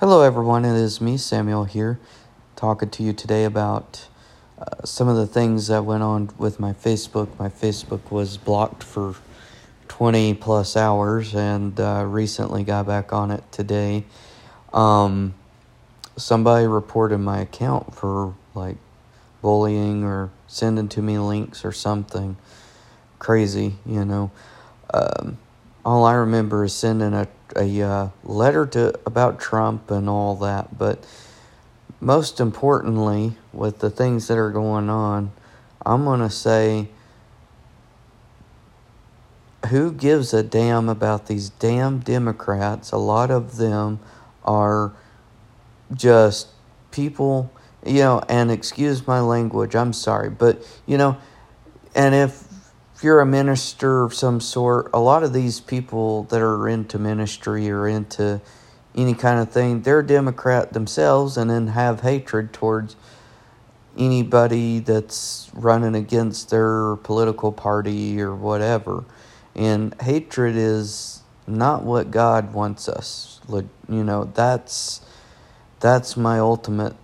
Hello, everyone. It is me, Samuel, here, talking to you today about uh, some of the things that went on with my Facebook. My Facebook was blocked for 20 plus hours and uh, recently got back on it today. Um, somebody reported my account for like bullying or sending to me links or something crazy, you know. Um, all I remember is sending a a uh, letter to about Trump and all that, but most importantly, with the things that are going on, I'm gonna say, who gives a damn about these damn Democrats? A lot of them are just people, you know. And excuse my language, I'm sorry, but you know, and if if you're a minister of some sort, a lot of these people that are into ministry or into any kind of thing, they're Democrat themselves and then have hatred towards anybody that's running against their political party or whatever. And hatred is not what God wants us. You know, that's that's my ultimate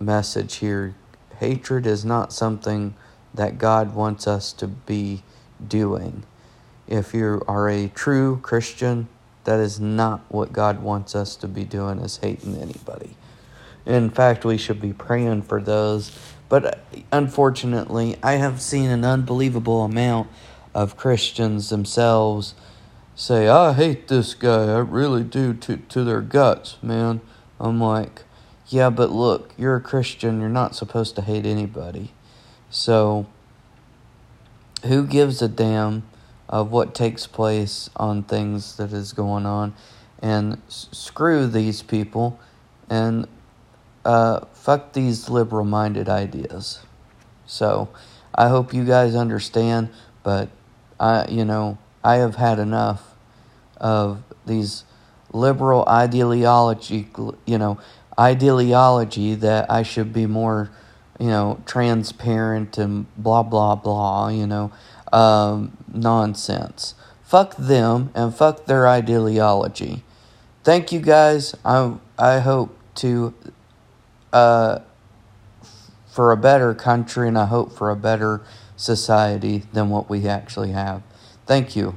message here. Hatred is not something that God wants us to be doing. If you are a true Christian, that is not what God wants us to be doing is hating anybody. In fact, we should be praying for those. But uh, unfortunately, I have seen an unbelievable amount of Christians themselves say, I hate this guy. I really do to, to their guts, man. I'm like, yeah, but look, you're a Christian. You're not supposed to hate anybody. So who gives a damn of what takes place on things that is going on? And s- screw these people and uh, fuck these liberal minded ideas. So i hope you guys understand but i you know i have had enough of these liberal ideology you know ideology that i should be more you know, transparent and blah, blah, blah, you know, um, nonsense. Fuck them and fuck their ideology. Thank you guys. I, I hope to, uh, for a better country and I hope for a better society than what we actually have. Thank you.